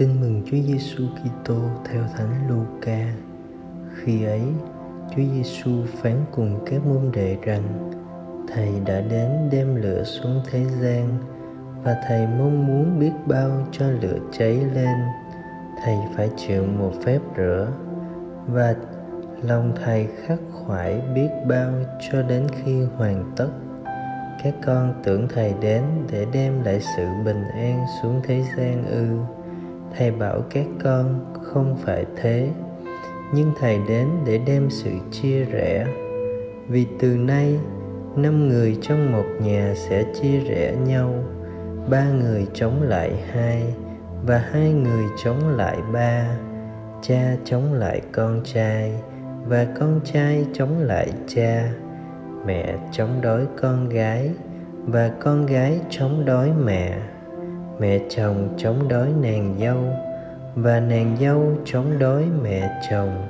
Tin mừng Chúa Giêsu Kitô theo Thánh Luca. Khi ấy, Chúa Giêsu phán cùng các môn đệ rằng: Thầy đã đến đem lửa xuống thế gian và thầy mong muốn biết bao cho lửa cháy lên. Thầy phải chịu một phép rửa và lòng thầy khắc khoải biết bao cho đến khi hoàn tất các con tưởng thầy đến để đem lại sự bình an xuống thế gian ư thầy bảo các con không phải thế, nhưng thầy đến để đem sự chia rẽ. Vì từ nay, năm người trong một nhà sẽ chia rẽ nhau, ba người chống lại hai, và hai người chống lại ba, cha chống lại con trai, và con trai chống lại cha. Mẹ chống đối con gái, và con gái chống đối mẹ mẹ chồng chống đối nàng dâu và nàng dâu chống đối mẹ chồng.